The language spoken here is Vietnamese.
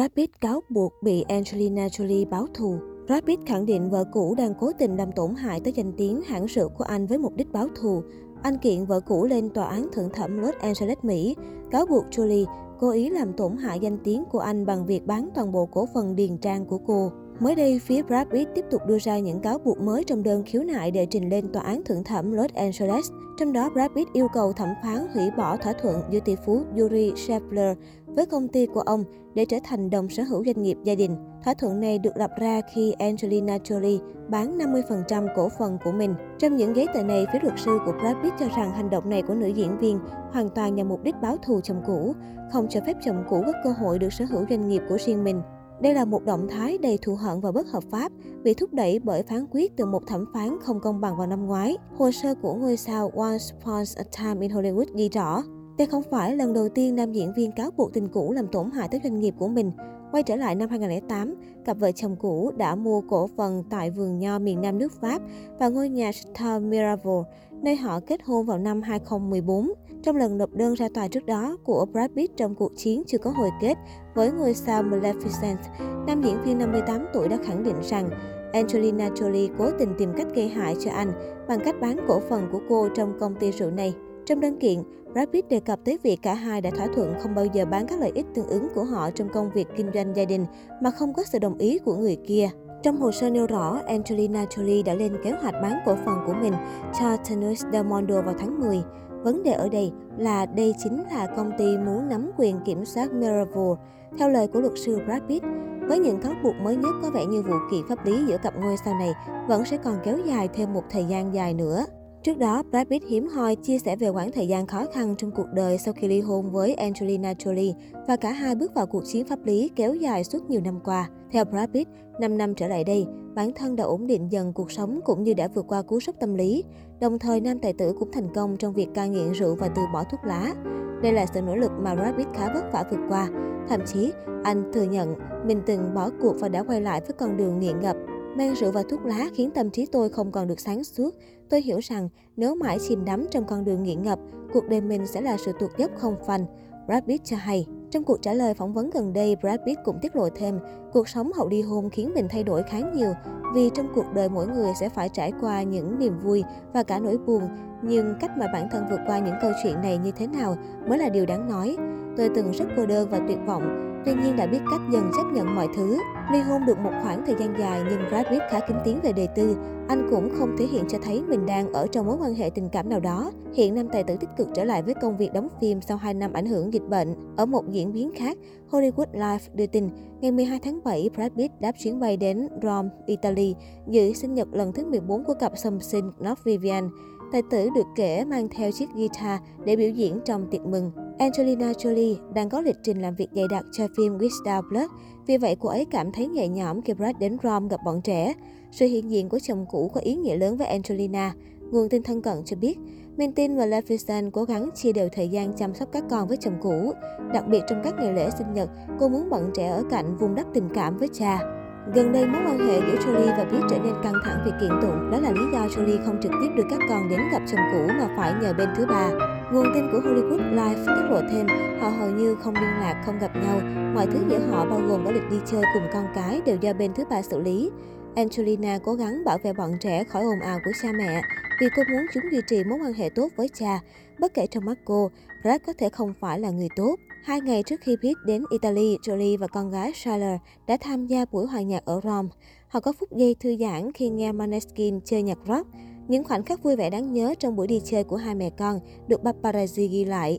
Brad Pitt cáo buộc bị Angelina Jolie báo thù. Brad Pitt khẳng định vợ cũ đang cố tình làm tổn hại tới danh tiếng hãng rượu của anh với mục đích báo thù. Anh kiện vợ cũ lên tòa án thượng thẩm Los Angeles, Mỹ, cáo buộc Jolie cố ý làm tổn hại danh tiếng của anh bằng việc bán toàn bộ cổ phần điền trang của cô. Mới đây, phía Brad Pitt tiếp tục đưa ra những cáo buộc mới trong đơn khiếu nại để trình lên tòa án thượng thẩm Los Angeles. Trong đó, Brad Pitt yêu cầu thẩm phán hủy bỏ thỏa thuận giữa tỷ phú Yuri Shepler với công ty của ông để trở thành đồng sở hữu doanh nghiệp gia đình. Thỏa thuận này được lập ra khi Angelina Jolie bán 50% cổ phần của mình. Trong những giấy tờ này, phía luật sư của Brad Pitt cho rằng hành động này của nữ diễn viên hoàn toàn nhằm mục đích báo thù chồng cũ, không cho phép chồng cũ có cơ hội được sở hữu doanh nghiệp của riêng mình. Đây là một động thái đầy thù hận và bất hợp pháp bị thúc đẩy bởi phán quyết từ một thẩm phán không công bằng vào năm ngoái. Hồ sơ của ngôi sao Once Upon a Time in Hollywood ghi rõ, đây không phải lần đầu tiên nam diễn viên cáo buộc tình cũ làm tổn hại tới doanh nghiệp của mình. Quay trở lại năm 2008, cặp vợ chồng cũ đã mua cổ phần tại vườn nho miền Nam nước Pháp và ngôi nhà Star Miraval, nơi họ kết hôn vào năm 2014. Trong lần nộp đơn ra tòa trước đó của Brad Pitt trong cuộc chiến chưa có hồi kết với ngôi sao Maleficent, nam diễn viên 58 tuổi đã khẳng định rằng Angelina Jolie cố tình tìm cách gây hại cho anh bằng cách bán cổ phần của cô trong công ty rượu này. Trong đơn kiện, Brad Pitt đề cập tới việc cả hai đã thỏa thuận không bao giờ bán các lợi ích tương ứng của họ trong công việc kinh doanh gia đình mà không có sự đồng ý của người kia. Trong hồ sơ nêu rõ, Angelina Jolie đã lên kế hoạch bán cổ phần của mình cho Tenus Del Mondo vào tháng 10. Vấn đề ở đây là đây chính là công ty muốn nắm quyền kiểm soát Miraval. Theo lời của luật sư Brad Pitt, với những cáo buộc mới nhất có vẻ như vụ kiện pháp lý giữa cặp ngôi sao này vẫn sẽ còn kéo dài thêm một thời gian dài nữa. Trước đó, Brad Pitt hiếm hoi chia sẻ về quãng thời gian khó khăn trong cuộc đời sau khi ly hôn với Angelina Jolie và cả hai bước vào cuộc chiến pháp lý kéo dài suốt nhiều năm qua. Theo Brad Pitt, 5 năm trở lại đây, bản thân đã ổn định dần cuộc sống cũng như đã vượt qua cú sốc tâm lý. Đồng thời, nam tài tử cũng thành công trong việc cai nghiện rượu và từ bỏ thuốc lá. Đây là sự nỗ lực mà Brad Pitt khá vất vả vượt qua. Thậm chí, anh thừa nhận mình từng bỏ cuộc và đã quay lại với con đường nghiện ngập Men rượu và thuốc lá khiến tâm trí tôi không còn được sáng suốt. Tôi hiểu rằng nếu mãi chìm đắm trong con đường nghiện ngập, cuộc đời mình sẽ là sự tuột dốc không phanh. Brad Pitt cho hay. Trong cuộc trả lời phỏng vấn gần đây, Brad Pitt cũng tiết lộ thêm, cuộc sống hậu ly hôn khiến mình thay đổi khá nhiều, vì trong cuộc đời mỗi người sẽ phải trải qua những niềm vui và cả nỗi buồn, nhưng cách mà bản thân vượt qua những câu chuyện này như thế nào mới là điều đáng nói. Tôi từng rất cô đơn và tuyệt vọng, tuy nhiên đã biết cách dần chấp nhận mọi thứ. Ly hôn được một khoảng thời gian dài nhưng Brad Pitt khá kín tiếng về đời tư. Anh cũng không thể hiện cho thấy mình đang ở trong mối quan hệ tình cảm nào đó. Hiện nam tài tử tích cực trở lại với công việc đóng phim sau 2 năm ảnh hưởng dịch bệnh. Ở một diễn biến khác, Hollywood Life đưa tin, ngày 12 tháng 7, Brad Pitt đáp chuyến bay đến Rome, Italy, dự sinh nhật lần thứ 14 của cặp song sinh North Vivian. Tài tử được kể mang theo chiếc guitar để biểu diễn trong tiệc mừng. Angelina Jolie đang có lịch trình làm việc dày đặc cho phim Without Blood, vì vậy cô ấy cảm thấy nhẹ nhõm khi Brad đến Rome gặp bọn trẻ. Sự hiện diện của chồng cũ có ý nghĩa lớn với Angelina. Nguồn tin thân cận cho biết, Mentin và Maleficent cố gắng chia đều thời gian chăm sóc các con với chồng cũ. Đặc biệt trong các ngày lễ sinh nhật, cô muốn bọn trẻ ở cạnh vùng đắp tình cảm với cha. Gần đây, mối quan hệ giữa Jolie và Pitt trở nên căng thẳng vì kiện tụng. Đó là lý do Jolie không trực tiếp đưa các con đến gặp chồng cũ mà phải nhờ bên thứ ba. Nguồn tin của Hollywood Life tiết lộ thêm, họ hầu như không liên lạc, không gặp nhau. Mọi thứ giữa họ bao gồm cả lịch đi chơi cùng con cái đều do bên thứ ba xử lý. Angelina cố gắng bảo vệ bọn trẻ khỏi ồn ào của cha mẹ vì cô muốn chúng duy trì mối quan hệ tốt với cha. Bất kể trong mắt cô, Brad có thể không phải là người tốt. Hai ngày trước khi Pitt đến Italy, Jolie và con gái Charlotte đã tham gia buổi hòa nhạc ở Rome. Họ có phút giây thư giãn khi nghe Maneskin chơi nhạc rock. Những khoảnh khắc vui vẻ đáng nhớ trong buổi đi chơi của hai mẹ con được paparazzi ghi lại.